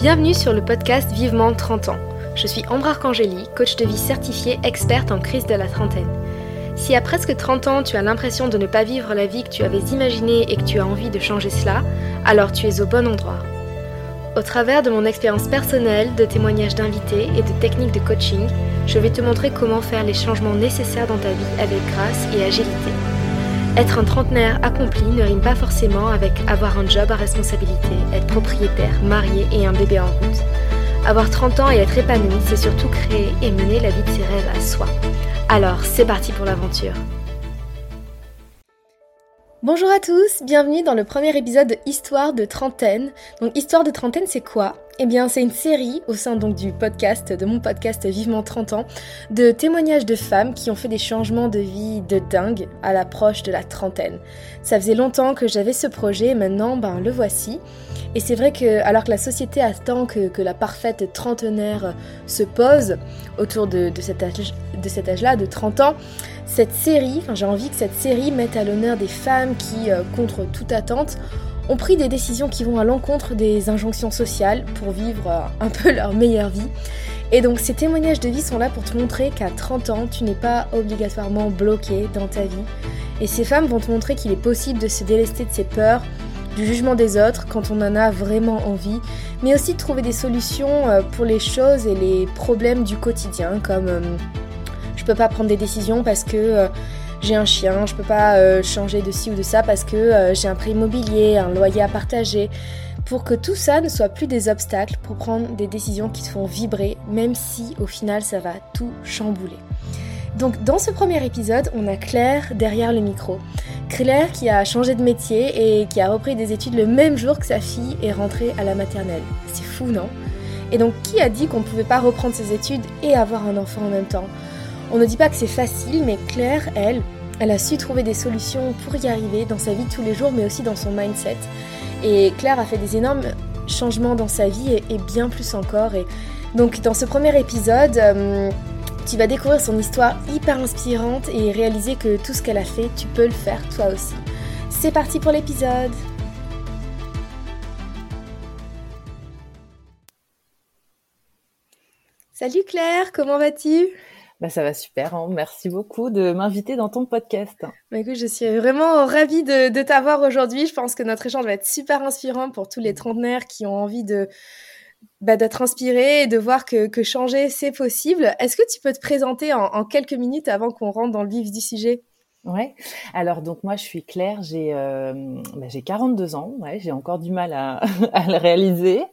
Bienvenue sur le podcast Vivement 30 ans. Je suis Ambre Arcangeli, coach de vie certifiée experte en crise de la trentaine. Si à presque 30 ans tu as l'impression de ne pas vivre la vie que tu avais imaginée et que tu as envie de changer cela, alors tu es au bon endroit. Au travers de mon expérience personnelle, de témoignages d'invités et de techniques de coaching, je vais te montrer comment faire les changements nécessaires dans ta vie avec grâce et agilité. Être un trentenaire accompli ne rime pas forcément avec avoir un job à responsabilité, être propriétaire, marié et un bébé en route. Avoir 30 ans et être épanoui, c'est surtout créer et mener la vie de ses rêves à soi. Alors, c'est parti pour l'aventure. Bonjour à tous, bienvenue dans le premier épisode de Histoire de trentaine. Donc Histoire de trentaine, c'est quoi? Eh bien, c'est une série au sein donc du podcast, de mon podcast Vivement 30 ans, de témoignages de femmes qui ont fait des changements de vie de dingue à l'approche de la trentaine. Ça faisait longtemps que j'avais ce projet, maintenant, ben, le voici. Et c'est vrai que, alors que la société attend que, la parfaite trentenaire se pose autour de, cet âge-là, de, 30 ans, cette série, enfin, j'ai envie que cette série mette à l'honneur des femmes qui, euh, contre toute attente, ont pris des décisions qui vont à l'encontre des injonctions sociales pour vivre euh, un peu leur meilleure vie. Et donc ces témoignages de vie sont là pour te montrer qu'à 30 ans, tu n'es pas obligatoirement bloqué dans ta vie. Et ces femmes vont te montrer qu'il est possible de se délester de ses peurs, du jugement des autres quand on en a vraiment envie, mais aussi de trouver des solutions euh, pour les choses et les problèmes du quotidien, comme euh, je peux pas prendre des décisions parce que j'ai un chien, je peux pas euh, changer de ci ou de ça parce que euh, j'ai un prêt immobilier, un loyer à partager. Pour que tout ça ne soit plus des obstacles pour prendre des décisions qui te font vibrer, même si au final ça va tout chambouler. Donc dans ce premier épisode, on a Claire derrière le micro. Claire qui a changé de métier et qui a repris des études le même jour que sa fille est rentrée à la maternelle. C'est fou, non? Et donc qui a dit qu'on ne pouvait pas reprendre ses études et avoir un enfant en même temps? On ne dit pas que c'est facile, mais Claire, elle, elle a su trouver des solutions pour y arriver dans sa vie tous les jours, mais aussi dans son mindset. Et Claire a fait des énormes changements dans sa vie et, bien plus encore. Et donc dans ce premier épisode, euh, tu vas découvrir son histoire hyper inspirante et réaliser que tout ce qu'elle a fait, tu peux le faire toi aussi. C'est parti pour l'épisode Salut Claire, comment vas-tu? Bah, ça va super. Hein. Merci beaucoup de m'inviter dans ton podcast. Bah, écoute, je suis vraiment ravie de, t'avoir aujourd'hui. Je pense que notre échange va être super inspirant pour tous les trentenaires qui ont envie de bah, d'être inspirés et de voir que, changer, c'est possible. Est-ce que tu peux te présenter en quelques minutes avant qu'on rentre dans le vif du sujet? Ouais. Alors donc moi je suis Claire, j'ai euh, bah, j'ai 42 ans, ouais, j'ai encore du mal à, à le réaliser.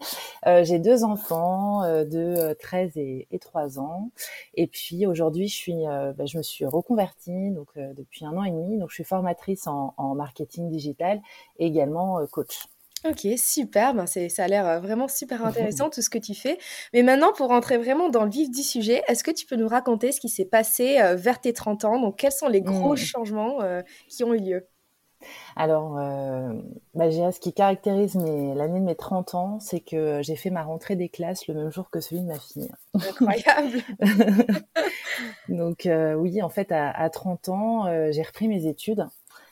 Euh, j'ai deux enfants euh, de 13 et, et 3 ans. Et puis aujourd'hui je suis euh, bah, je me suis reconvertie donc depuis un an et demi, donc je suis formatrice en, en marketing digital et également coach. Ok, super. Ben c'est, ça a l'air euh, vraiment super intéressant tout ce que tu fais. Mais maintenant, pour rentrer vraiment dans le vif du sujet, est-ce que tu peux nous raconter ce qui s'est passé euh, vers tes 30 ans? Donc, quels sont les gros mmh. changements euh, qui ont eu lieu? Alors, euh, bah, ce qui caractérise l'année de mes 30 ans, c'est que j'ai fait ma rentrée des classes le même jour que celui de ma fille. Incroyable. Donc oui, en fait, à, à 30 ans, j'ai repris mes études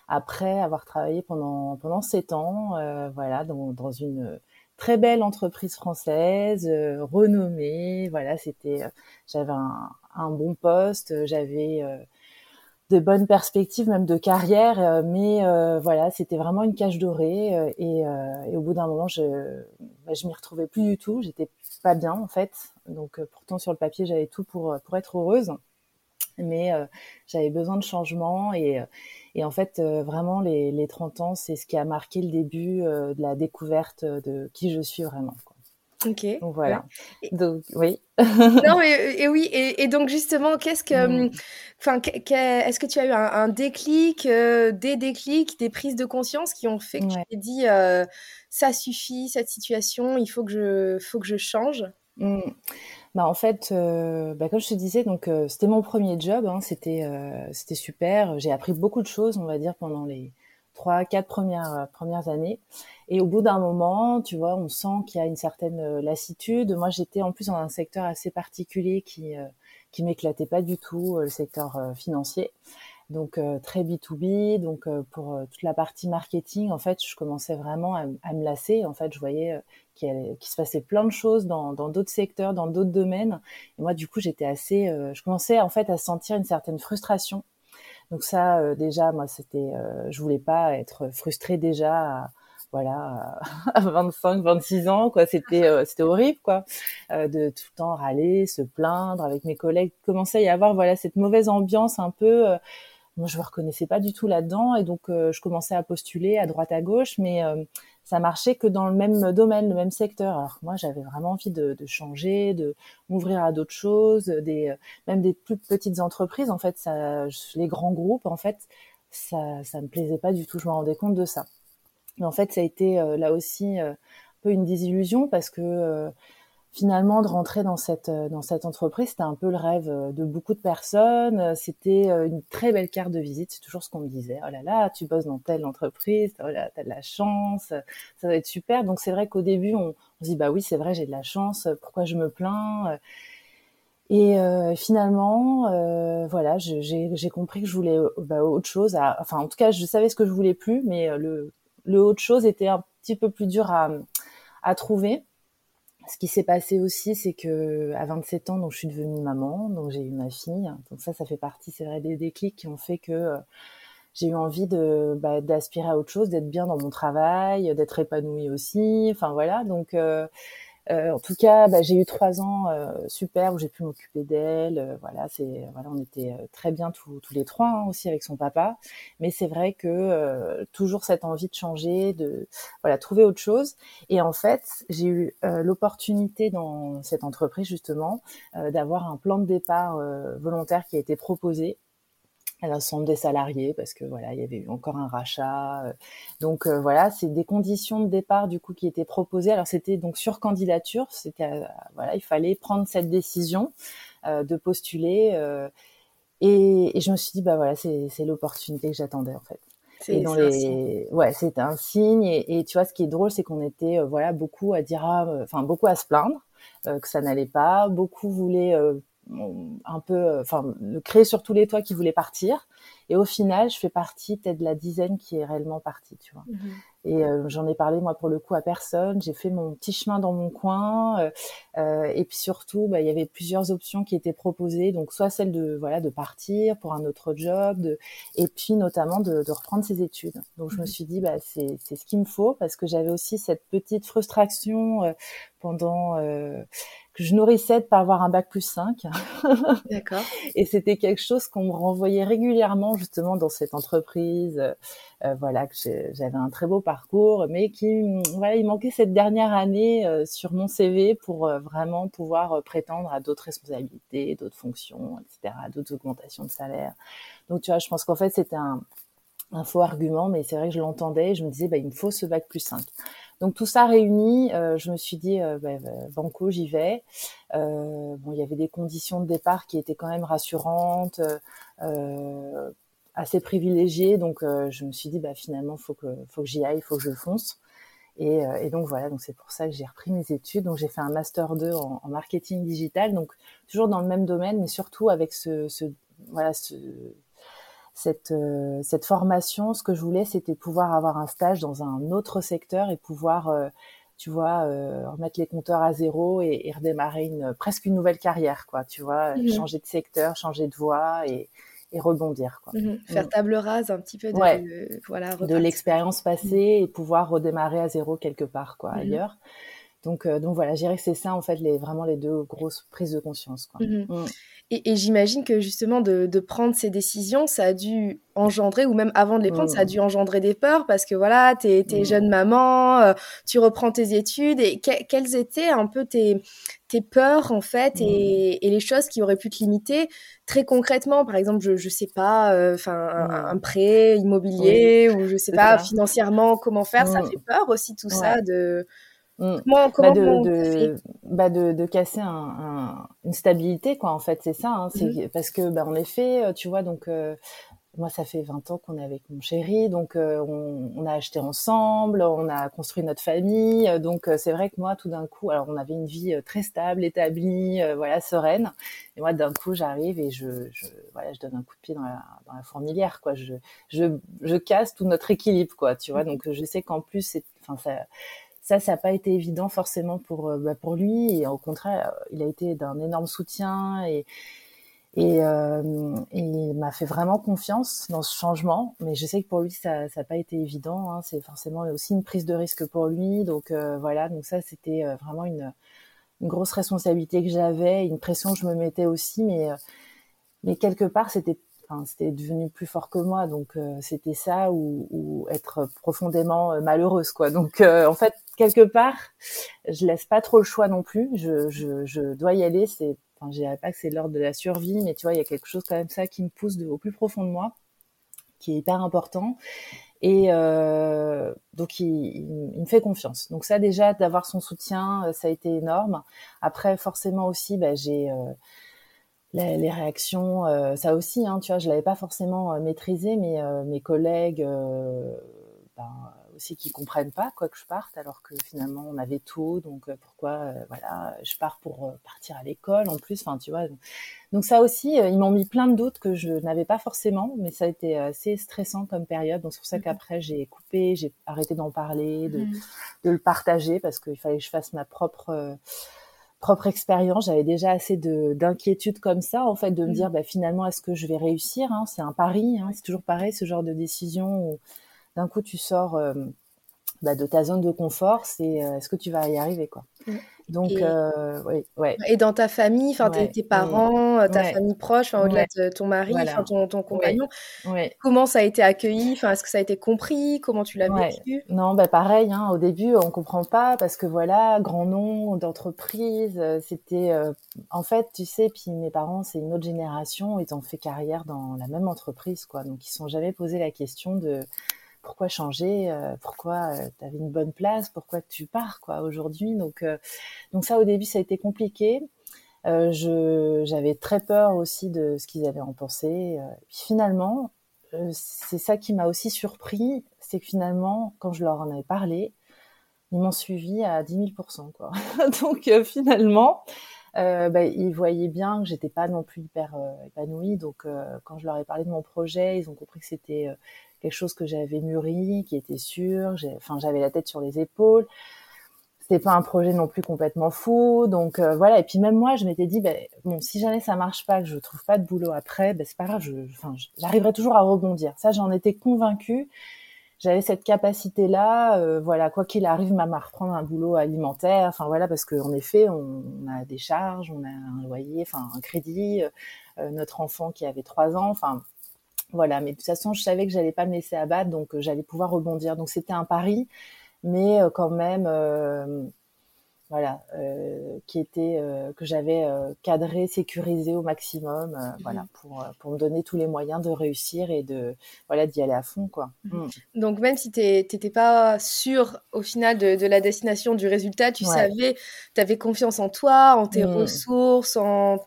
après avoir travaillé pendant pendant sept ans, euh, voilà, dans, dans, une très belle entreprise française, euh, renommée. Voilà, c'était, euh, j'avais un, un, bon poste, j'avais de bonnes perspectives même de carrière, mais voilà, c'était vraiment une cage dorée. Et, et, au bout d'un moment, je, bah, je m'y retrouvais plus du tout. J'étais pas bien en fait. Donc pourtant sur le papier, j'avais tout pour pour être heureuse, mais j'avais besoin de changement et et en fait, euh, vraiment, les, les 30 ans, c'est ce qui a marqué le début euh, de la découverte de qui je suis vraiment. Quoi. Ok. Donc voilà. Donc oui. non mais et oui et, donc justement qu'est-ce que mmh. enfin est-ce que tu as eu un, déclic euh, des déclics des prises de conscience qui ont fait que tu t'es dit ça suffit cette situation il faut que je faut que je change? Mmh. Bah en fait, euh, bah comme je te disais, donc euh, c'était mon premier job, hein, c'était euh, c'était super. J'ai appris beaucoup de choses, on va dire, pendant les trois, quatre premières premières années. Et au bout d'un moment, tu vois, on sent qu'il y a une certaine lassitude. Moi, j'étais en plus dans un secteur assez particulier qui qui m'éclatait pas du tout, le secteur financier. Donc très B2B. Donc pour toute la partie marketing, en fait, je commençais vraiment à, me lasser. En fait, je voyais qu'il se passait plein de choses dans d'autres secteurs, dans d'autres domaines. Et moi, du coup, j'étais assez, je commençais en fait à sentir une certaine frustration. Donc ça, déjà, moi, c'était, je voulais pas être frustrée déjà voilà à 25 26 ans quoi c'était euh, c'était horrible quoi euh, de tout le temps râler se plaindre avec mes collègues commençait à y avoir voilà cette mauvaise ambiance un peu euh, moi je me reconnaissais pas du tout là-dedans et donc je commençais à postuler à droite à gauche mais ça marchait que dans le même domaine le même secteur. Alors moi j'avais vraiment envie de, de changer de m'ouvrir à d'autres choses des même des plus petites entreprises en fait ça les grands groupes en fait ça ça me plaisait pas du tout. Je me rendais compte de ça. Mais en fait, ça a été euh, là aussi euh, un peu une désillusion parce que euh, finalement de rentrer dans cette dans cette entreprise c'était un peu le rêve de beaucoup de personnes c'était une très belle carte de visite c'est toujours ce qu'on me disait oh là là tu bosses dans telle entreprise oh là t'as de la chance ça va être super donc c'est vrai qu'au début on, on se dit bah oui c'est vrai j'ai de la chance pourquoi je me plains et euh, finalement, euh, voilà, j'ai compris que je voulais bah, autre chose. À, enfin, en tout cas, je savais ce que je voulais plus, mais le le autre chose était un petit peu plus dur à, à trouver. Ce qui s'est passé aussi, c'est que à 27 ans, donc je suis devenue maman, donc j'ai eu ma fille. Donc ça, ça fait partie, c'est vrai, des déclics qui ont fait que euh, j'ai eu envie bah, d'aspirer à autre chose, d'être bien dans mon travail, d'être épanouie aussi. Enfin voilà, donc euh, en tout cas, bah, j'ai eu trois ans euh, super où j'ai pu m'occuper d'elle. Euh, voilà, c'est voilà, on était très bien tous, tous les trois hein, aussi avec son papa. Mais c'est vrai que toujours cette envie de changer, de voilà, trouver autre chose. Et en fait, j'ai eu l'opportunité dans cette entreprise justement d'avoir un plan de départ volontaire qui a été proposé à l'ensemble des salariés parce que voilà il y avait eu encore un rachat euh. donc euh, voilà c'est des conditions de départ du coup qui étaient proposées. Alors c'était donc sur candidature c'était euh, voilà il fallait prendre cette décision de postuler et, et, je me suis dit bah voilà c'est c'est l'opportunité que j'attendais en fait. Et dans les ouais c'était un signe. Et, et, tu vois ce qui est drôle c'est qu'on était voilà beaucoup à dire ah, enfin beaucoup à se plaindre que ça n'allait pas beaucoup voulaient un peu, euh, enfin, le créer sur tous les toits qui voulaient partir. Et au final, je fais partie peut-être de la dizaine qui est réellement partie, tu vois. Mhm. Et euh, j'en ai parlé moi pour le coup à personne. J'ai fait mon petit chemin dans mon coin. Euh, euh, et puis surtout, bah, il y avait plusieurs options qui étaient proposées. Donc soit celle de voilà de partir pour un autre job, de, et puis notamment de, de reprendre ses études. Donc je me mhm. suis dit bah c'est c'est ce qu'il me faut parce que j'avais aussi cette petite frustration euh, pendant que je nourrissais de pas avoir un bac plus 5. D'accord. et c'était quelque chose qu'on me renvoyait régulièrement justement dans cette entreprise. Euh, voilà, que j'avais un très beau parcours, mais qui, voilà, il manquait cette dernière année euh, sur mon CV pour euh, vraiment pouvoir prétendre à d'autres responsabilités, d'autres fonctions, etc., d'autres augmentations de salaire. Donc, tu vois, je pense qu'en fait, c'était un, faux argument, mais c'est vrai que je l'entendais et je me disais, bah, il me faut ce bac plus 5. Donc tout ça réuni, euh, je me suis dit, euh, bah, bah, banco, j'y vais. Euh, bon, il y avait des conditions de départ qui étaient quand même rassurantes, assez privilégiées. Donc je me suis dit, bah, finalement, faut que, faut que j'y aille, faut que je fonce. Et, et donc voilà, donc c'est pour ça que j'ai repris mes études. Donc j'ai fait un master 2 en, en, marketing digital, donc toujours dans le même domaine, mais surtout avec ce, ce voilà ce cette, euh, cette formation, ce que je voulais, c'était pouvoir avoir un stage dans un autre secteur et pouvoir, euh, tu vois, euh, remettre les compteurs à zéro et, redémarrer une presque une nouvelle carrière, quoi. Tu vois, mmh changer de secteur, changer de voie et, et rebondir, quoi. Mmh Faire table rase un petit peu de, voilà, de l'expérience passée et pouvoir redémarrer à zéro quelque part, quoi, mmh ailleurs. Donc, donc voilà, je dirais que c'est ça en fait les vraiment les deux grosses prises de conscience. Quoi. Et, j'imagine que justement de, prendre ces décisions, ça a dû engendrer, ou même avant de les prendre, ça a mmh. dû engendrer des peurs parce que voilà, tu es, mmh. jeune maman, euh, tu reprends tes études. Et quelles étaient un peu tes, tes peurs en fait et, les choses qui auraient pu te limiter? Très concrètement Par exemple, je, je sais pas, euh, un, prêt immobilier ou je sais pas financièrement comment faire, ça fait peur aussi tout ça de Mmh. Comment, bah de, de, bah de, de, casser un, un, une stabilité quoi en fait c'est ça hein, c'est mmh. parce que bah en effet euh, tu vois donc euh, moi, ça fait 20 ans qu'on est avec mon chéri, donc euh, on, on, a acheté ensemble, on a construit notre famille. Euh, donc c'est vrai que moi, tout d'un coup, alors on avait une vie très stable, établie, voilà, sereine. Et moi, d'un coup, j'arrive et je, je, voilà, je donne un coup de pied dans la, dans la fourmilière, quoi. Je, je, je casse tout notre équilibre, quoi. Tu vois. Donc je sais qu'en plus, c'est, enfin ça. Ça, ça n'a pas été évident forcément pour bah, pour lui. Et au contraire, il a été d'un énorme soutien et, et, euh, il m'a fait vraiment confiance dans ce changement. Mais je sais que pour lui, ça n'a pas été évident. Hein. C'est forcément aussi une prise de risque pour lui. Donc euh, voilà, donc ça, c'était euh, vraiment une, une, grosse responsabilité que j'avais, une pression que je me mettais aussi. Mais, euh, mais quelque part, c'était Enfin, c'était devenu plus fort que moi donc c'était ça ou, ou, être profondément malheureuse quoi donc en fait quelque part je laisse pas trop le choix non plus je, je, je dois y aller c'est Enfin, je dirais pas que c'est l'ordre de la survie, mais tu vois, il y a quelque chose quand même ça qui me pousse de, au plus profond de moi, qui est hyper important. Et euh, donc, il, me fait confiance. Donc ça, déjà, d'avoir son soutien, euh, ça a été énorme. Après, forcément aussi, bah, j'ai euh, les, réactions, ça aussi, hein, tu vois, je l'avais pas forcément maîtrisé, mais mes collègues, ben, aussi qui comprennent pas quoi que je parte alors que finalement on avait tout donc euh, pourquoi euh, voilà je pars pour euh, partir à l'école en plus enfin tu vois donc ça aussi ils m'ont mis plein de doutes que je n'avais pas forcément mais ça a été assez stressant comme période donc c'est pour ça qu'après j'ai coupé j'ai arrêté d'en parler de, mmh. de le partager parce qu'il fallait que je fasse ma propre propre expérience, j'avais déjà assez de d'inquiétude comme ça, en fait, de me mmh. dire, bah, finalement, est-ce que je vais réussir hein? C'est un pari, hein? C'est toujours pareil, ce genre de décision où d'un coup tu sors euh, bah, de ta zone de confort, c'est euh, est-ce que tu vas y arriver quoi. Mmh. Donc, et, euh, ouais, et dans ta famille, enfin tes, parents, mmh. ta famille proche, au-delà de ton mari, ton, ton, compagnon, comment ça a été accueilli? Enfin, est-ce que ça a été compris? Comment tu l'as vécu? Non, bah pareil. Hein, au début, on comprend pas parce que voilà, grand nom d'entreprise, c'était en fait, tu sais, puis mes parents, c'est une autre génération, ils ont fait carrière dans la même entreprise, quoi. Donc, ils se sont jamais posé la question de pourquoi changer euh, Pourquoi euh, tu avais une bonne place Pourquoi tu pars quoi aujourd'hui Donc euh, donc ça au début ça a été compliqué. j'avais très peur aussi de ce qu'ils avaient en pensé. puis finalement, c'est ça qui m'a aussi surpris, c'est que finalement quand je leur en avais parlé, ils m'ont suivi à 10 000% quoi. donc finalement. Euh, bah, ils voyaient bien que j'étais pas non plus hyper épanouie. Donc, quand je leur ai parlé de mon projet, ils ont compris que c'était quelque chose que j'avais mûri, qui était sûr. Enfin, j'avais la tête sur les épaules. C'était pas un projet non plus complètement fou, donc euh, voilà. Et puis même moi, je m'étais dit, ben bon, si jamais ça marche pas, que je trouve pas de boulot après, ben c'est pas grave. J'arriverai toujours à rebondir. Ça, j'en étais convaincue. J'avais cette capacité-là, euh, voilà, quoi qu'il arrive, même à reprendre un boulot alimentaire. Enfin voilà, parce qu'en effet, on, a des charges, on a un loyer, enfin un crédit, euh, notre enfant qui avait trois ans, enfin voilà, mais de toute façon, je savais que j'allais pas me laisser abattre, donc euh, j'allais pouvoir rebondir. Donc c'était un pari, mais euh, quand même, euh, voilà, qui était que j'avais cadré, sécurisé au maximum, mmh voilà, pour pour me donner tous les moyens de réussir et de voilà d'y aller à fond, quoi. Mmh mmh. Donc même si tu n'étais pas sûr au final de, la destination du résultat, tu savais, tu avais confiance en toi, en tes ressources, en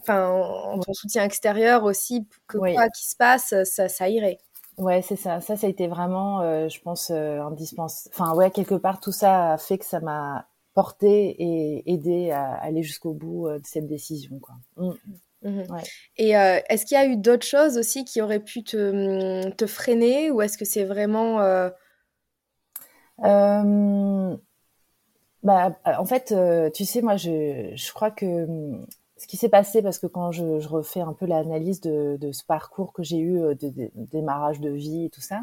enfin, en ton soutien extérieur aussi, que quoi qu'il se passe, ça, ça irait. Ouais, c'est ça. Ça, ça a été vraiment, euh, je pense, euh, indispensable. Enfin, ouais, quelque part, tout ça a fait que ça m'a porté et aidé à aller jusqu'au bout euh, de cette décision, quoi. Mmh. Mmh et est-ce qu'il y a eu d'autres choses aussi qui auraient pu te, te freiner ou est-ce que c'est vraiment... Bah, en fait, tu sais, moi, je, je crois que ce qui s'est passé, parce que quand je, je refais un peu l'analyse de, de, ce parcours que j'ai eu, euh, de, de, démarrage de vie et tout ça,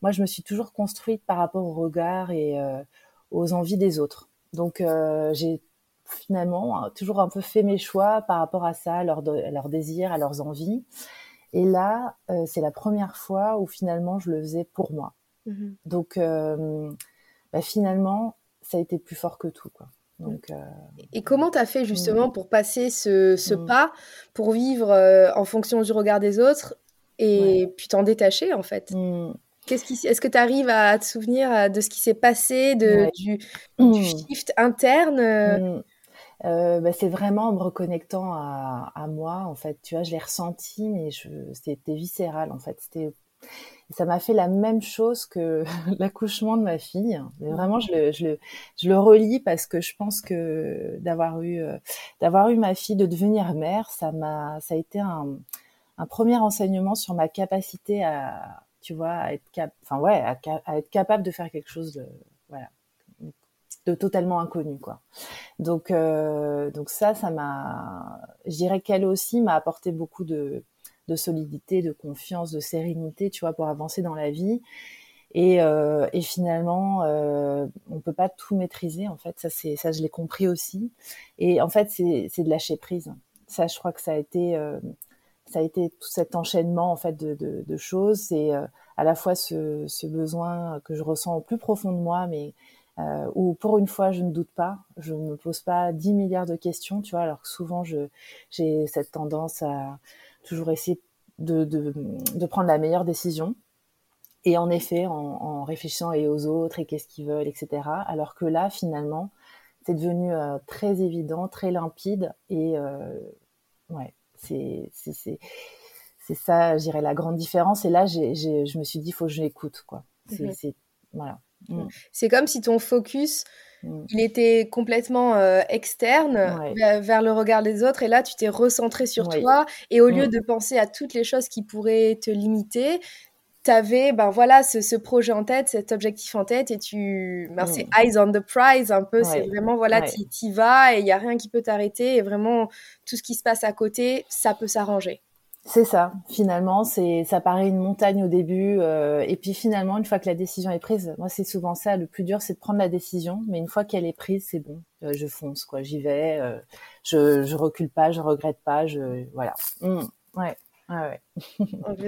moi, je me suis toujours construite par rapport au regard et euh, aux envies des autres. Donc, euh, j'ai finalement toujours un peu fait mes choix par rapport à ça, à leurs leur désirs, à leurs envies. Et là, euh, c'est la première fois où finalement je le faisais pour moi. Mmh Donc, euh, bah, finalement, ça a été plus fort que tout. Quoi. Donc, euh, Et comment tu as fait justement pour passer ce, ce mm. pas, pour vivre euh, en fonction du regard des autres et puis t'en détacher en fait? Mm. Qu'est-ce qui, Est-ce que tu arrives à te souvenir euh, de ce qui s'est passé, de, du, du, shift interne euh, bah, c'est vraiment en me reconnectant à, à, moi, en fait. Tu vois, je l'ai ressenti, mais c'était viscéral, en fait. C'était ça m'a fait la même chose que l'accouchement de ma fille. Mais vraiment, je le, je le, je le relis parce que je pense que d'avoir eu, euh, d'avoir eu ma fille, de devenir mère, ça m'a, ça a été un, un premier enseignement sur ma capacité à, tu vois, à être cap, enfin ouais, à, être capable de faire quelque chose de, voilà, de totalement inconnu, quoi. Donc, euh, donc ça, ça m'a, je dirais qu'elle aussi m'a apporté beaucoup de, de solidité, de confiance, de sérénité, tu vois, pour avancer dans la vie. Et, euh, et finalement, euh, on peut pas tout maîtriser. En fait, ça, c'est ça, je l'ai compris aussi. Et en fait, c'est de lâcher prise. Ça, je crois que ça a été euh, ça a été tout cet enchaînement en fait de, choses. C'est euh, à la fois ce, besoin que je ressens au plus profond de moi, mais euh, où pour une fois je ne doute pas, je ne me pose pas 10 milliards de questions, tu vois, alors que souvent j'ai cette tendance à toujours essayer de, prendre la meilleure décision. Et en effet, en, réfléchissant et aux autres et qu'est-ce qu'ils veulent, etc. Alors que là, finalement, c'est devenu euh, très évident, très limpide et ouais, c'est ça, j'irais la grande différence. Et là, je me suis dit, il faut que je l'écoute, quoi. C'est, mhm. voilà. Mm. C'est comme si ton focus, mm. il était complètement euh, externe vers, le regard des autres et là tu t'es recentré sur toi et au lieu mm. de penser à toutes les choses qui pourraient te limiter, tu avais ben voilà ce, projet en tête, cet objectif en tête et tu ben, c'est eyes on the prize un peu, c'est vraiment voilà tu y vas et il y a rien qui peut t'arrêter et vraiment tout ce qui se passe à côté, ça peut s'arranger. C'est ça, finalement, c'est ça paraît une montagne au début, euh, et puis finalement, une fois que la décision est prise, moi c'est souvent ça, le plus dur c'est de prendre la décision, mais une fois qu'elle est prise, c'est bon, euh, je fonce quoi, j'y vais, euh, je je recule pas, je regrette pas, je voilà, mmh, ouais. Ouais, ouais.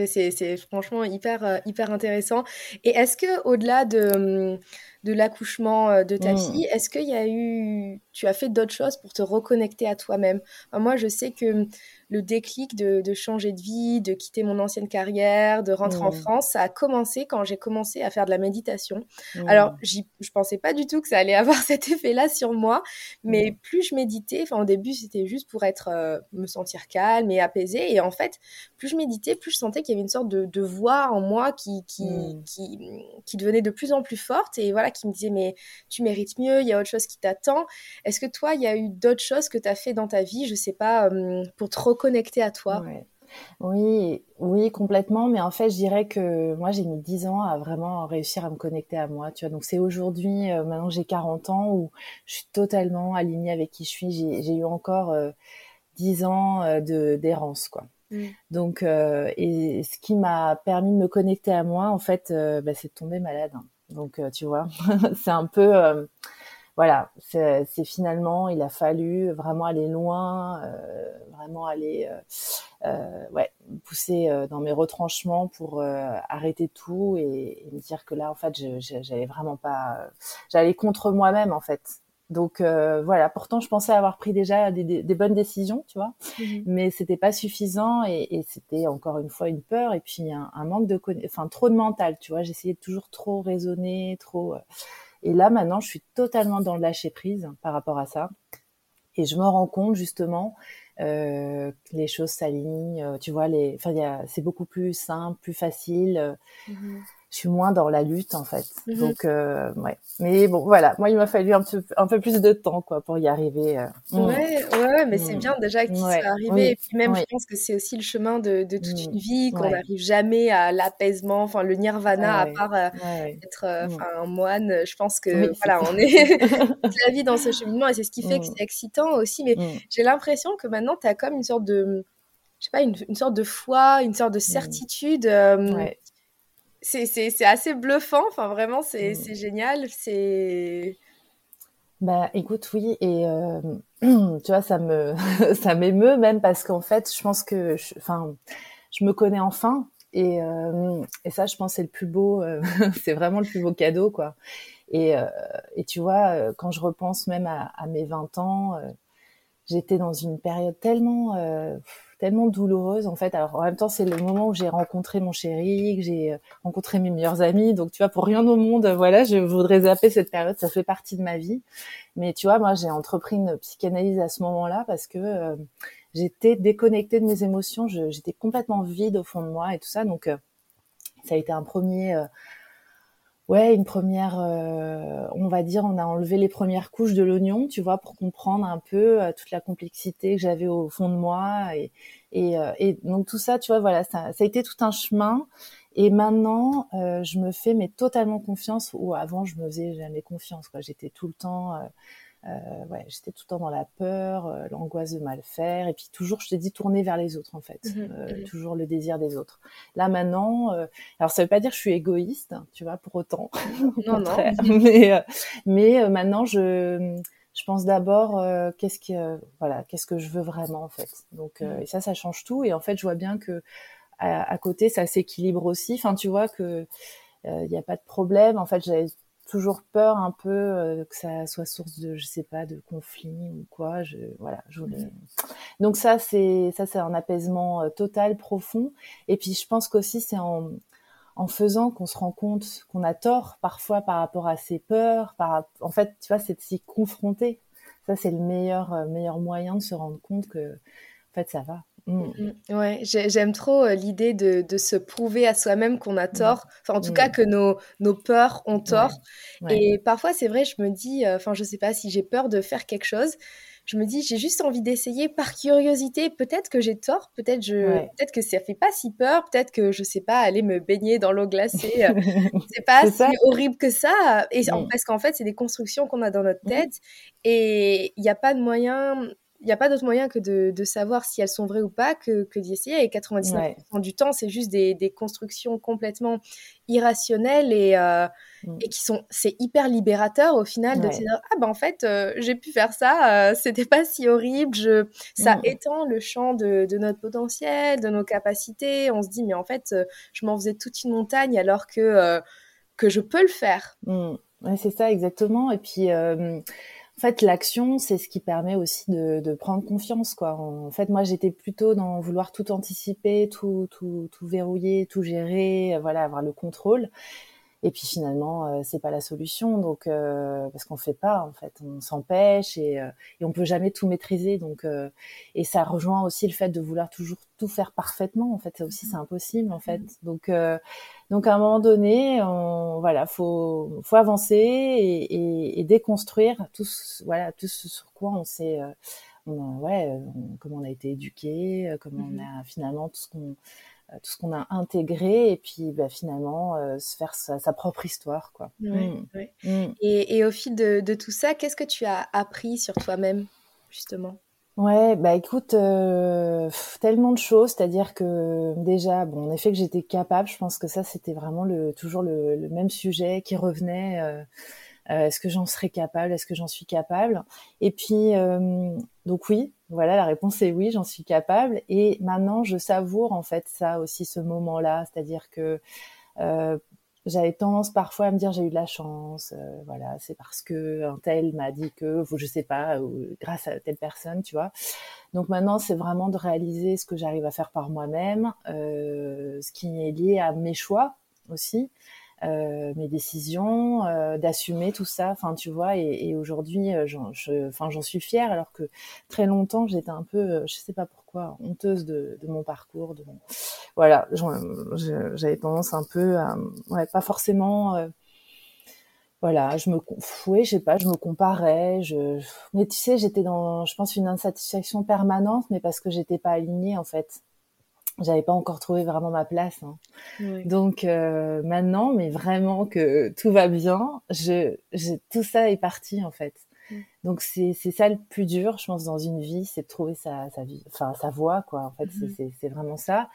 C'est franchement hyper hyper intéressant. Et est-ce que au-delà de de l'accouchement de ta mmh. fille, est-ce qu'il y a eu tu as fait d'autres choses pour te reconnecter à toi-même? Moi, je sais que le déclic de, changer de vie, de quitter mon ancienne carrière, de rentrer en mmh. France, ça a commencé quand j'ai commencé à faire de la méditation. Mmh. Alors, je pensais pas du tout que ça allait avoir cet effet-là sur moi, mais mmh. plus je méditais, enfin au début c'était juste pour être, euh, me sentir calme et apaisée, et en fait, plus je méditais, plus je sentais qu'il y avait une sorte de, voix en moi qui qui, qui, qui devenait de plus en plus forte, et voilà, qui me disait mais tu mérites mieux, il y a autre chose qui t'attend. Est-ce que toi, il y a eu d'autres choses que tu as fait dans ta vie, je sais pas, pour te connecter à toi? Oui, oui, complètement. Mais en fait, je dirais que moi, j'ai mis 10 ans à vraiment réussir à me connecter à moi. Tu vois, donc c'est aujourd'hui, euh, maintenant j'ai 40 ans, où je suis totalement alignée avec qui je suis. J'ai eu encore euh, 10 ans euh, de d'errance, quoi. Mm. Donc, euh, et ce qui m'a permis de me connecter à moi, en fait, bah, c'est de tomber malade. Donc, tu vois, c'est un peu voilà, c'est finalement, il a fallu vraiment aller loin, euh, vraiment aller, euh, euh ouais, pousser euh, dans mes retranchements pour arrêter tout et, et, me dire que là, en fait, j'allais vraiment pas, j'allais contre moi-même, en fait. Donc voilà. Pourtant, je pensais avoir pris déjà des, des, bonnes décisions, tu vois, mmh mais c'était pas suffisant et, et c'était encore une fois une peur et puis un, un manque de, enfin trop de mental, tu vois. J'essayais toujours trop raisonner, trop. Et là, maintenant, je suis totalement dans le lâcher prise par rapport à ça. Et je me rends compte justement euh, que les choses s'alignent. Euh, tu vois, les, enfin, c'est beaucoup plus simple, plus facile. Euh, mm-hmm je suis moins dans la lutte en fait. Mhm. Donc euh, ouais. Mais bon voilà, moi il m'a fallu un peu un peu plus de temps quoi pour y arriver. Euh. Mm. Ouais, ouais, mais c'est mm. bien déjà que tu sois arrivé. Et puis même je pense que c'est aussi le chemin de, de toute mm. une vie qu'on n'arrive jamais à l'apaisement, enfin le nirvana à part euh, être euh, enfin un moine. Je pense que voilà, on est toute la vie dans ce cheminement et c'est ce qui fait que c'est excitant aussi. Mais j'ai l'impression que maintenant tu as comme une sorte de je sais pas, une, une, sorte de foi, une sorte de certitude. Ouais c'est assez bluffant. Enfin, vraiment, c'est mm. génial. C'est. Bah, écoute, oui, et euh, tu vois, ça me, ça m'émeut même parce qu'en fait, je pense que, enfin, je, me connais enfin, et, euh, et ça, je pense, c'est le plus beau, euh, c'est vraiment le plus beau cadeau, quoi. Et, et tu vois, quand je repense même à, à mes 20 ans, j'étais dans une période tellement tellement douloureuse en fait. Alors en même temps, c'est le moment où j'ai rencontré mon chéri, que j'ai rencontré mes meilleurs amis. Donc tu vois, pour rien au monde, voilà, je voudrais zapper cette période. Ça fait partie de ma vie. Mais tu vois, moi, j'ai entrepris une psychanalyse à ce moment-là parce que j'étais déconnectée de mes émotions. J'étais complètement vide au fond de moi et tout ça. Donc ça a été un premier ouais, une première, euh, on va dire, on a enlevé les premières couches de l'oignon, tu vois, pour comprendre un peu euh, toute la complexité que j'avais au fond de moi. Et, et, euh, et, donc tout ça, tu vois, voilà, ça, ça a été tout un chemin. Et maintenant, je me fais mais totalement confiance. Ou avant, je me faisais jamais confiance. Quoi, j'étais tout le temps euh, ouais, j'étais tout le temps dans la peur, euh, l'angoisse de mal faire, et puis toujours, je te dis, tourner vers les autres en fait, mmh euh, mmh toujours le désir des autres. Là maintenant, alors ça veut pas dire que je suis égoïste, tu vois, pour autant, non, non. mais mais maintenant je je pense d'abord qu'est-ce que voilà qu'est-ce que je veux vraiment en fait. Donc mmh. et ça ça change tout. Et en fait je vois bien que à, à côté ça s'équilibre aussi. Enfin tu vois que il n'y a pas de problème. En fait j'avais toujours peur un peu euh, que ça soit source de je sais pas de conflit ou quoi. Je voilà je voulais... donc ça c'est ça c'est un apaisement euh, total profond. Et puis je pense qu'aussi c'est en en faisant qu'on se rend compte qu'on a tort parfois par rapport à ses peurs par en fait tu vois c'est de s'y confronter. Ça c'est le meilleur euh, meilleur moyen de se rendre compte que en fait ça va Mmh. Ouais, j'aime trop euh, l'idée de, de, se prouver à soi-même qu'on a mmh. tort, enfin en tout cas que nos, nos peurs ont tort. Et parfois c'est vrai, je me dis, euh, enfin je sais pas si j'ai peur de faire quelque chose, je me dis j'ai juste envie d'essayer par curiosité. Peut-être que j'ai tort, peut-être je, peut-être que ça fait pas si peur, peut-être que je sais pas aller me baigner dans l'eau glacée, euh, c'est pas si horrible que ça. Et parce qu'en fait c'est des constructions qu'on a dans notre tête. Et il n'y a pas de moyen il n'y a pas d'autre moyen que de, de, savoir si elles sont vraies ou pas que, que d'y essayer. Et 99% du temps, c'est juste des, des, constructions complètement irrationnelles et, euh, mm. et qui sont, c'est hyper libérateur au final de se dire ah ben en fait euh, j'ai pu faire ça, euh, c'était pas si horrible. Je, ça mm. étend le champ de, de, notre potentiel, de nos capacités. On se dit mais en fait je m'en faisais toute une montagne alors que que je peux le faire. Mm. c'est ça exactement. Et puis en fait, l'action, c'est ce qui permet aussi de, de, prendre confiance, quoi. En fait, moi, j'étais plutôt dans vouloir tout anticiper, tout, tout, tout verrouiller, tout gérer, voilà, avoir le contrôle. Et puis finalement, euh, c'est pas la solution, donc euh, parce qu'on fait pas en fait, on s'empêche et, euh, et on peut jamais tout maîtriser. Donc euh, et ça rejoint aussi le fait de vouloir toujours tout faire parfaitement. En fait, ça aussi c'est impossible en fait. Donc donc à un moment donné, on, voilà, faut faut avancer et, et, et déconstruire tout ce, voilà tout ce sur quoi on s'est on, ouais, comment on a été éduqué, comment on mm-hmm. a finalement tout ce qu'on euh, tout ce qu'on a intégré et puis bah, finalement euh, se faire sa, sa, propre histoire quoi. Mmh. Mmh. Et, et, au fil de, de tout ça, qu'est-ce que tu as appris sur toi-même justement? Ouais, bah écoute, euh, tellement de choses, c'est-à-dire que déjà, bon, en effet que j'étais capable, je pense que ça c'était vraiment le toujours le, le, même sujet qui revenait. Euh, euh, est-ce que j'en serais capable? Est-ce que j'en suis capable? Et puis, euh, donc oui, voilà, la réponse est oui, j'en suis capable. Et maintenant, je savoure en fait ça aussi, ce moment-là, c'est-à-dire que euh, j'avais tendance parfois à me dire j'ai eu de la chance, voilà, c'est parce que un tel m'a dit que, je sais pas, ou grâce à telle personne, tu vois. Donc maintenant, c'est vraiment de réaliser ce que j'arrive à faire par moi-même, ce qui est lié à mes choix aussi. Euh, mes décisions, euh, d'assumer tout ça. Enfin, tu vois, et, et aujourd'hui, euh, j'en, suis fière, alors que très longtemps, j'étais un peu, je sais pas pourquoi, honteuse de, de mon parcours. De Voilà, j'avais tendance un peu à, ouais, pas forcément. voilà, je me, oui, je sais pas, je me comparais. Je, mais tu sais, j'étais dans, je pense, une insatisfaction permanente, mais parce que j'étais pas alignée en fait j'avais pas encore trouvé vraiment ma place. Hein. Donc euh, maintenant, mais vraiment que tout va bien, je, je, tout ça est parti en fait. Mm. Donc c'est ça le plus dur, je pense, dans une vie, c'est de trouver sa sa vie, enfin sa voie quoi. En fait, c'est c'est vraiment ça.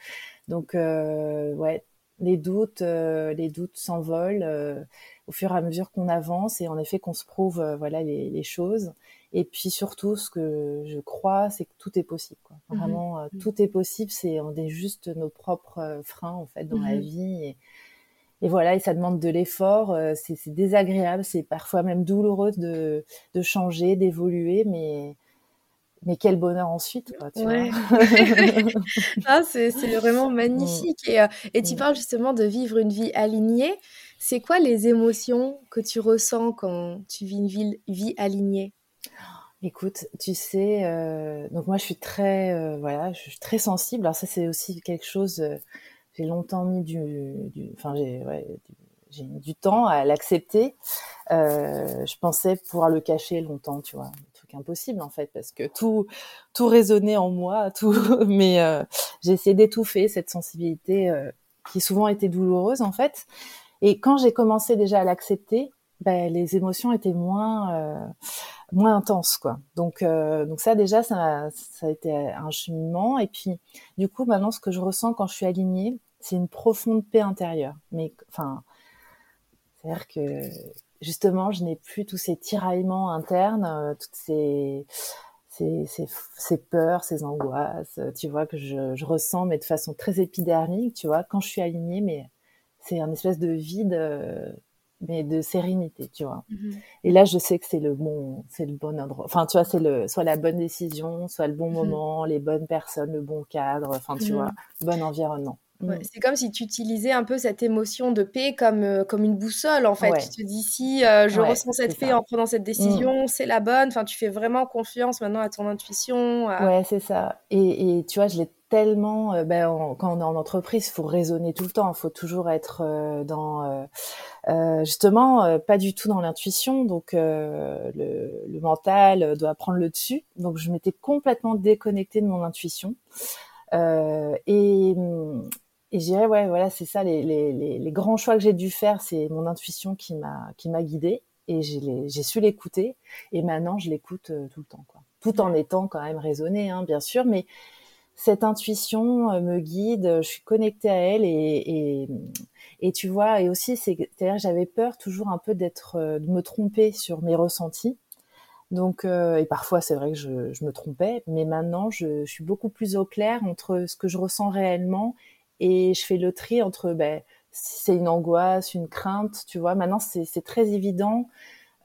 Donc euh, ouais, les doutes, euh, les doutes s'envolent euh, au fur et à mesure qu'on avance et en effet qu'on se prouve euh, voilà les, les, choses. Et puis surtout, ce que je crois, c'est que tout est possible. Quoi. Mmh Vraiment, mmh. tout est possible. C'est on est juste nos propres freins en fait dans la mmh vie. Et, et, voilà, et ça demande de l'effort. c'est désagréable, c'est parfois même douloureux de, de changer, d'évoluer, mais mais quel bonheur ensuite, quoi, tu vois. ah, c'est vraiment magnifique. Et, et tu parles justement de vivre une vie alignée. C'est quoi les émotions que tu ressens quand tu vis une vie, vie alignée? Écoute, tu sais, euh, donc moi je suis très, euh, voilà, je suis très sensible. Alors ça c'est aussi quelque chose. Euh, j'ai longtemps mis du, enfin j'ai, ouais, j'ai mis du temps à l'accepter. je pensais pouvoir le cacher longtemps, tu vois, un truc impossible en fait, parce que tout, tout résonnait en moi, tout. Mais j'ai essayé d'étouffer cette sensibilité qui souvent était douloureuse en fait. Et quand j'ai commencé déjà à l'accepter, ben, les émotions étaient moins moins intense quoi. Donc euh, donc ça déjà ça, ça a été un cheminement et puis du coup maintenant ce que je ressens quand je suis alignée, c'est une profonde paix intérieure. Mais enfin c'est-à-dire que justement, je n'ai plus tous ces tiraillements internes, euh, toutes ces ces, ces, ces, peurs, ces angoisses, tu vois, que je, je, ressens, mais de façon très épidermique, tu vois, quand je suis alignée, mais c'est un espèce de vide euh, mais de sérénité, tu vois. Mhm. Et là, je sais que c'est le bon, c'est le bon endroit. Enfin, tu vois, c'est le, soit la bonne décision, soit le bon mhm. moment, les bonnes personnes, le bon cadre. Enfin, tu mhm. vois, bon environnement. Mm. c'est comme si tu utilisais un peu cette émotion de paix comme, euh, comme une boussole, en fait. Tu te dis, si euh, je ressens cette paix en prenant cette mm. décision, c'est la bonne. Enfin, tu fais vraiment confiance maintenant à ton intuition. Ouais, c'est ça. Et, et, tu vois, je l'ai tellement... Euh, ben, quand on est en entreprise, faut raisonner tout le temps. Faut toujours être dans... justement, pas du tout dans l'intuition. Donc, le, mental doit prendre le dessus. Donc, je m'étais complètement déconnectée de mon intuition. et et je dirais, ouais, voilà, c'est ça, les, grands choix que j'ai dû faire, c'est mon intuition qui m'a qui m'a guidée et j'ai su l'écouter. Et maintenant, je l'écoute euh, tout le temps, quoi. Tout en étant quand même raisonnée, hein, bien sûr, mais cette intuition euh, me guide, je suis connectée à elle et, et, et tu vois, et aussi, c'est-à-dire, j'avais peur toujours un peu d'être, euh, de me tromper sur mes ressentis. Donc, euh, et parfois c'est vrai que je, je, me trompais, mais maintenant je, je, suis beaucoup plus au clair entre ce que je ressens réellement et je fais le tri entre ben, si c'est une angoisse, une crainte, tu vois. Maintenant, c'est très évident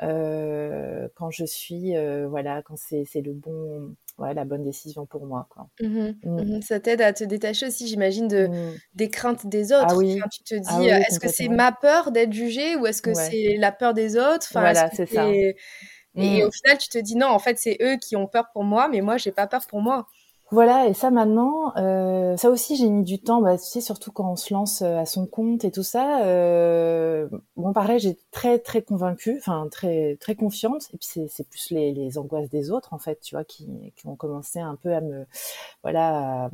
euh, quand je suis, euh, voilà, quand c'est le bon, ouais, la bonne décision pour moi, quoi. Mmh mmh. Mmh, ça t'aide à te détacher aussi, j'imagine, de des craintes des autres. Ah oui. tu te ah dis, est-ce que c'est ma peur d'être jugée ou est-ce que c'est la peur des autres? Enfin, Voilà, c'est ça. Et au final, tu te dis non, en fait, c'est eux qui ont peur pour moi, mais moi, j'ai pas peur pour moi. Voilà, et ça maintenant, euh, ça aussi j'ai mis du temps, bah, tu sais, surtout quand on se lance euh, à son compte et tout ça. Euh, bon, pareil, j'ai très très convaincue, enfin très très confiante. Et puis c'est, plus les, angoisses des autres en fait, tu vois, qui, ont commencé un peu à me, voilà,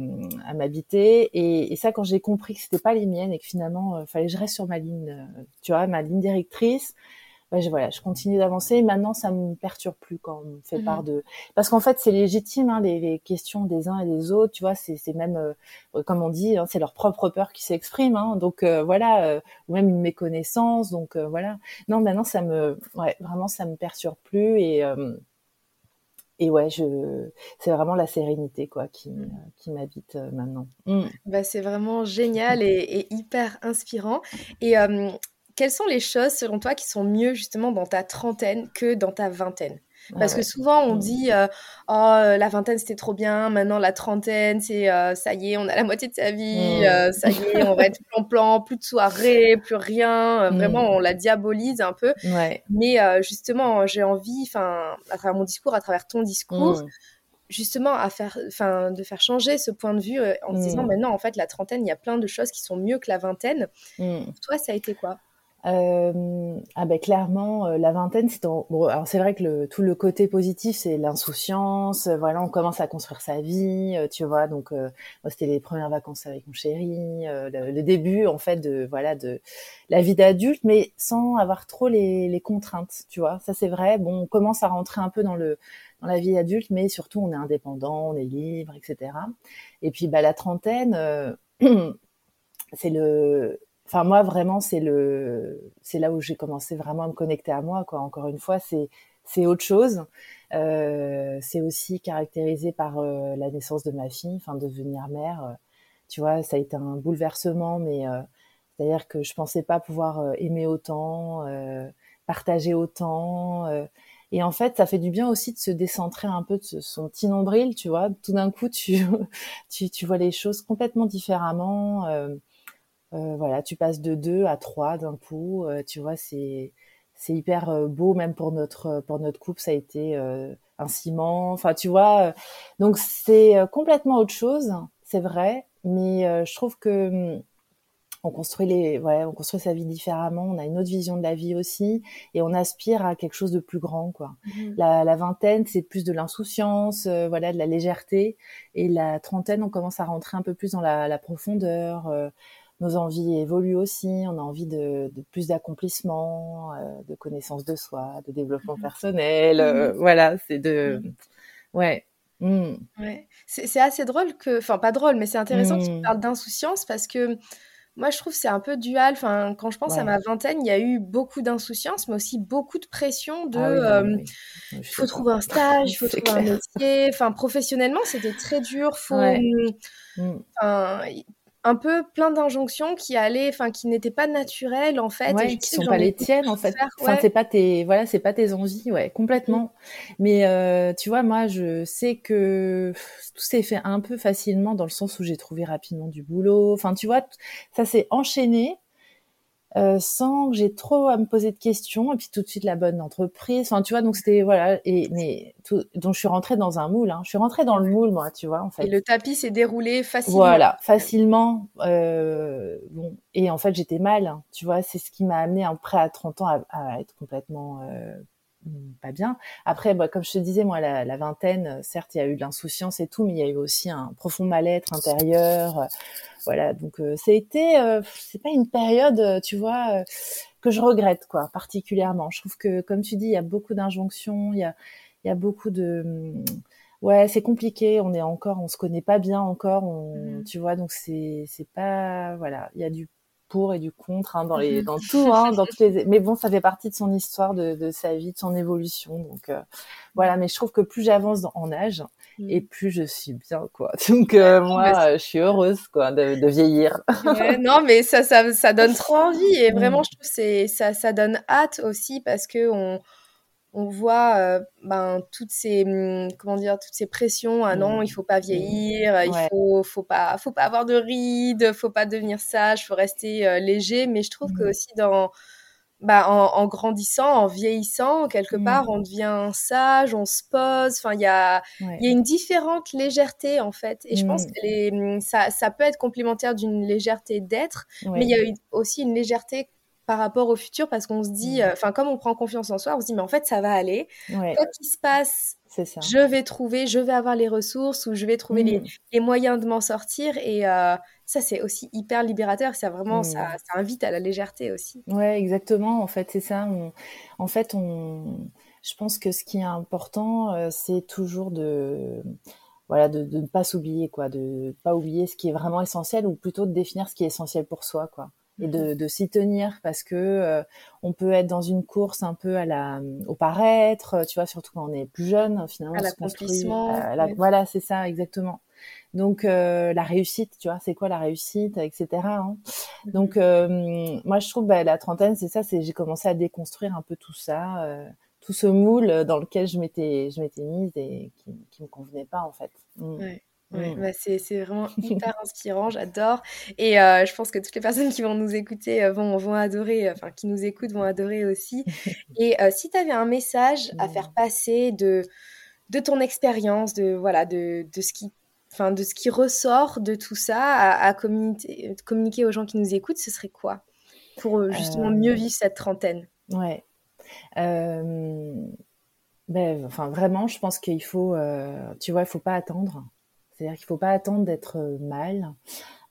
à, m'habiter. Et, ça, quand j'ai compris que c'était pas les miennes et que finalement, fallait que je reste sur ma ligne, tu vois, ma ligne directrice je, voilà, je continue d'avancer. Maintenant, ça me perturbe plus quand on me fait part mmh. de, parce qu'en fait, c'est légitime hein, les, les, questions des uns et des autres. Tu vois, c'est même, euh, comme on dit, hein, c'est leur propre peur qui s'exprime. Hein, donc euh, voilà, euh, ou même une méconnaissance. Donc voilà. Non, maintenant, ça me, ouais, vraiment, ça me perturbe plus et et ouais, je, c'est vraiment la sérénité quoi qui, qui m'habite maintenant. Mmh. Bah, c'est vraiment génial et, et, hyper inspirant. Et quelles sont les choses, selon toi, qui sont mieux justement dans ta trentaine que dans ta vingtaine? Parce que souvent on mmh. dit euh, oh la vingtaine c'était trop bien, maintenant la trentaine c'est euh, ça y est on a la moitié de sa vie, mmh. euh, ça y est on va être plan plan, plus de soirée, plus rien, vraiment mmh. on la diabolise un peu. Mais justement j'ai envie, enfin à travers mon discours, à travers ton discours, justement à faire, enfin de faire changer ce point de vue en se disant maintenant en fait la trentaine il y a plein de choses qui sont mieux que la vingtaine. Toi ça a été quoi? Euh, ah ben clairement euh, la vingtaine c'est bon alors c'est vrai que le, tout le côté positif c'est l'insouciance euh, voilà on commence à construire sa vie tu vois donc c'était les premières vacances avec mon chéri le, début en fait de voilà de la vie d'adulte mais sans avoir trop les, les contraintes tu vois. Ça c'est vrai. Bon on commence à rentrer un peu dans le dans la vie adulte mais surtout on est indépendant on est libre etc et puis bah la trentaine c'est le enfin moi vraiment c'est le c'est là où j'ai commencé vraiment à me connecter à moi quoi encore une fois c'est c'est autre chose euh, c'est aussi caractérisé par euh, la naissance de ma fille enfin de devenir mère euh, tu vois ça a été un bouleversement mais euh, c'est à dire que je pensais pas pouvoir aimer autant partager autant Et en fait, ça fait du bien aussi de se décentrer un peu de son petit nombril, tu vois. Tout d'un coup, tu, tu, tu, vois les choses complètement différemment. Euh, voilà, tu passes de deux à trois d'un coup. Euh, tu vois, c'est c'est hyper euh, beau, même pour notre pour notre couple, ça a été euh, un ciment. Enfin, tu vois. donc c'est complètement autre chose, c'est vrai. Mais je trouve que hum, on construit les, ouais, on construit sa vie différemment. On a une autre vision de la vie aussi, et on aspire à quelque chose de plus grand, quoi. Mmh. La, la, vingtaine, c'est plus de l'insouciance, voilà, de la légèreté, et la trentaine, on commence à rentrer un peu plus dans la, la profondeur. Euh, nos envies évoluent aussi. On a envie de, de plus d'accomplissement, euh, de connaissance de soi, de développement mmh. personnel. Mmh. Voilà, c'est de, ouais. Ouais, c'est assez drôle que, enfin pas drôle, mais c'est intéressant que tu parles d'insouciance parce que moi, je trouve que c'est un peu dual. Enfin, quand je pense à ma vingtaine, il y a eu beaucoup d'insouciance, mais aussi beaucoup de pression de ah euh, il faut trouver un stage, il faut trouver un métier. Enfin, professionnellement, c'était très dur. Faut, un peu plein d'injonctions qui allaient, enfin, qui n'étaient pas naturelles en fait, ouais, qui sont pas les tiennes en fait. Enfin, c'est pas tes, voilà, c'est pas tes envies, ouais, complètement. Mm. Mais euh, tu vois, moi, je sais que tout s'est fait un peu facilement dans le sens où j'ai trouvé rapidement du boulot. Enfin, tu vois, ça s'est enchaîné euh, sans que j'ai trop à me poser de questions et puis tout de suite la bonne entreprise. Enfin tu vois donc c'était voilà et mais tout, donc je suis rentrée dans un moule hein. je suis rentrée dans le moule moi tu vois en fait. et le tapis s'est déroulé facilement. Voilà facilement euh, bon et en fait j'étais mal hein, tu vois c'est ce qui m'a amené après à 30 ans à, à être complètement euh, pas bien. Après, bah, comme je te disais, moi, la, la vingtaine, certes, il y a eu de l'insouciance et tout, mais il y a eu aussi un profond mal-être intérieur. Voilà, donc euh, ça a été, euh, c'est pas une période, euh, tu vois, que je regrette quoi, particulièrement. Je trouve que, comme tu dis, il y a beaucoup d'injonctions, il y a, il y a beaucoup de, hum, ouais, c'est compliqué. On est encore, on se connaît pas bien encore, on, mmh. tu vois, donc c'est, c'est pas, voilà, il y a du pour et du contre hein, dans les dans tout hein, dans toutes les mais bon ça fait partie de son histoire de, de sa vie de son évolution donc euh, voilà mais je trouve que plus j'avance en âge mm. et plus je suis bien quoi donc euh, moi je suis heureuse quoi de, de vieillir ouais, non mais ça, ça ça donne trop envie et vraiment mm. je trouve c'est ça ça donne hâte aussi parce que on on voit euh, ben, toutes ces hum, comment dire toutes ces pressions. Ah non il faut pas vieillir il faut faut pas faut pas avoir de rides faut pas devenir sage faut rester euh, léger. Mais je trouve que mmh. aussi dans bah, en, grandissant en vieillissant quelque mmh. part on devient sage on se pose. Enfin il y a il y a une différente légèreté en fait. Et je pense mmh. que les, hum, ça ça peut être complémentaire d'une légèreté d'être mais il y a aussi une légèreté par rapport au futur parce qu'on se dit, mmh. euh, enfin, comme on prend confiance en soi, on se dit, mais en fait, ça va aller. Quoi qu'il se passe, je vais trouver, je vais avoir les ressources ou je vais trouver les, mmh. moyens de m'en sortir. Et euh, ça, c'est aussi hyper libérateur. Ça vraiment, ça, mmh. ça, invite à la légèreté aussi. Ouais, exactement. En fait, c'est ça. en fait, on, je pense que ce qui est important, euh, c'est toujours de voilà de, de ne pas s'oublier quoi de ne pas oublier ce qui est vraiment essentiel ou plutôt de définir ce qui est essentiel pour soi quoi et de, de s'y tenir parce que euh, on peut être dans une course un peu à la au paraître, tu vois, surtout quand on est plus jeune, finalement. À l'accomplissement. Voilà, c'est ça, exactement. Donc euh, la réussite, tu vois, c'est quoi la réussite, etc. Hein mm-hmm. Donc euh, moi je trouve bah, la trentaine, c'est ça, c'est j'ai commencé à déconstruire un peu tout ça, euh, tout ce moule dans lequel je m'étais je m'étais mise et qui, qui me convenait pas en fait. Mm. Ouais. Ouais, mmh. bah c'est vraiment hyper inspirant, j'adore. Et euh, je pense que toutes les personnes qui vont nous écouter euh, vont, vont adorer, euh, enfin qui nous écoutent vont adorer aussi. Et si tu avais un message à faire passer de, de ton expérience, de, voilà, de, de, ce qui, enfin, de ce qui ressort de tout ça à, à communiquer, communiquer aux gens qui nous écoutent, ce serait quoi? Pour justement mieux vivre cette trentaine. Ouais. Ben, enfin, vraiment, je pense qu'il faut, tu vois, il faut pas attendre c'est-à-dire qu'il faut pas attendre d'être euh, mal,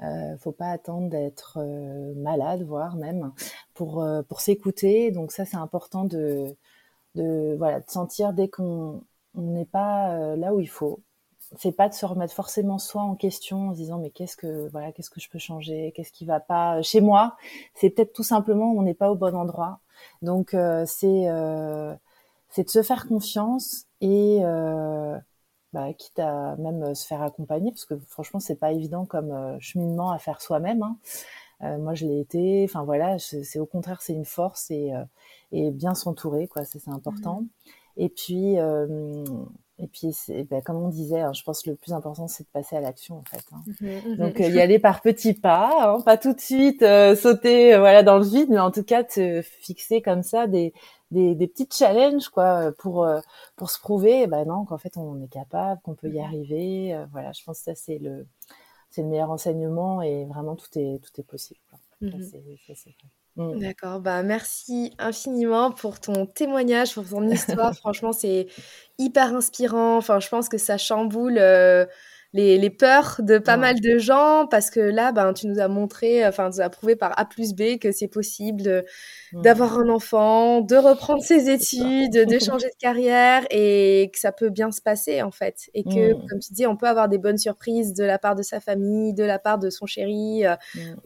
euh, faut pas attendre d'être euh, malade, voire même pour pour s'écouter. Donc ça, c'est important de de voilà de sentir dès qu'on n'est pas là où il faut. C'est pas de se remettre forcément soi en question en se disant mais qu'est-ce que voilà qu'est-ce que je peux changer, qu'est-ce qui va pas chez moi? C'est peut-être tout simplement on n'est pas au bon endroit. Donc c'est c'est de se faire confiance et bah, quitte à même euh, se faire accompagner, parce que franchement, c'est pas évident comme euh, cheminement à faire soi-même. Hein. Euh, moi, je l'ai été. Enfin voilà, c'est au contraire, c'est une force et, et bien s'entourer, quoi. C'est important. Mmh. Et puis, et puis, ben, comme on disait, hein, je pense que le plus important, c'est de passer à l'action, en fait. Hein. Mmh mmh Donc, y aller par petits pas, hein, pas tout de suite sauter, voilà, dans le vide, mais en tout cas, te fixer comme ça des des, des petites challenges quoi pour euh, pour se prouver ben non qu'en fait on est capable qu'on peut y arriver euh, voilà je pense que ça c'est le c'est le meilleur enseignement et vraiment tout est tout est possible quoi. Mmh mmh. D'accord, bah merci infiniment pour ton témoignage, pour ton histoire. Franchement, c'est hyper inspirant. Enfin, je pense que ça chamboule euh, les, peurs de pas mal de gens parce que là, ben, tu nous as montré, enfin, tu nous as prouvé par A plus B que c'est possible d'avoir un enfant, de reprendre ses études, de changer de carrière et que ça peut bien se passer en fait. Et que, comme tu dis, on peut avoir des bonnes surprises de la part de sa famille, de la part de son chéri, euh,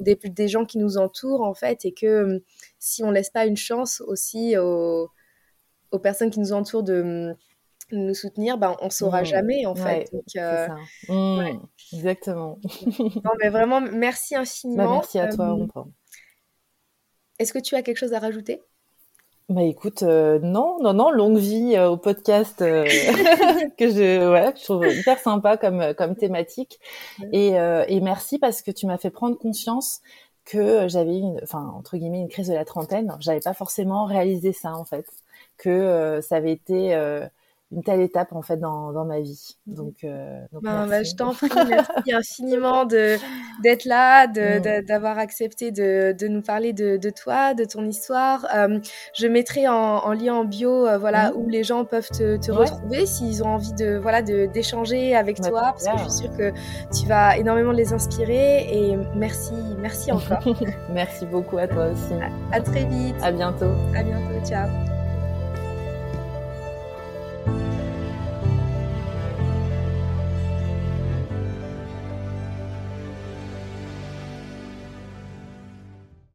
des, des gens qui nous entourent en fait. Et que si on laisse pas une chance aussi aux, aux personnes qui nous entourent de nous soutenir, ben, on saura mmh. jamais en fait. Donc, euh, mmh. Exactement. non, mais vraiment, merci bah, infiniment. merci à toi. Euh, est-ce que tu as quelque chose à rajouter? Bah écoute, euh, non, non, non, longue vie au podcast que je, ouais, je trouve hyper sympa comme comme thématique et, et merci parce que tu m'as fait prendre conscience que j'avais une, enfin entre guillemets une crise de la trentaine. J'avais pas forcément réalisé ça en fait, que ça avait été une telle étape en fait dans, dans ma vie. Donc, euh, donc ben, bah, je t'en prie, merci infiniment de d'être là, mm. d'avoir accepté de, de nous parler de, de toi, de ton histoire. Euh, je mettrai en, en lien en bio, euh, voilà, mm. où les gens peuvent te, te retrouver s'ils ont envie de voilà de d'échanger avec toi, parce que je suis sûre que tu vas énormément les inspirer. Et merci, merci encore. merci beaucoup à toi aussi. À, à très vite. À bientôt. À bientôt. Ciao.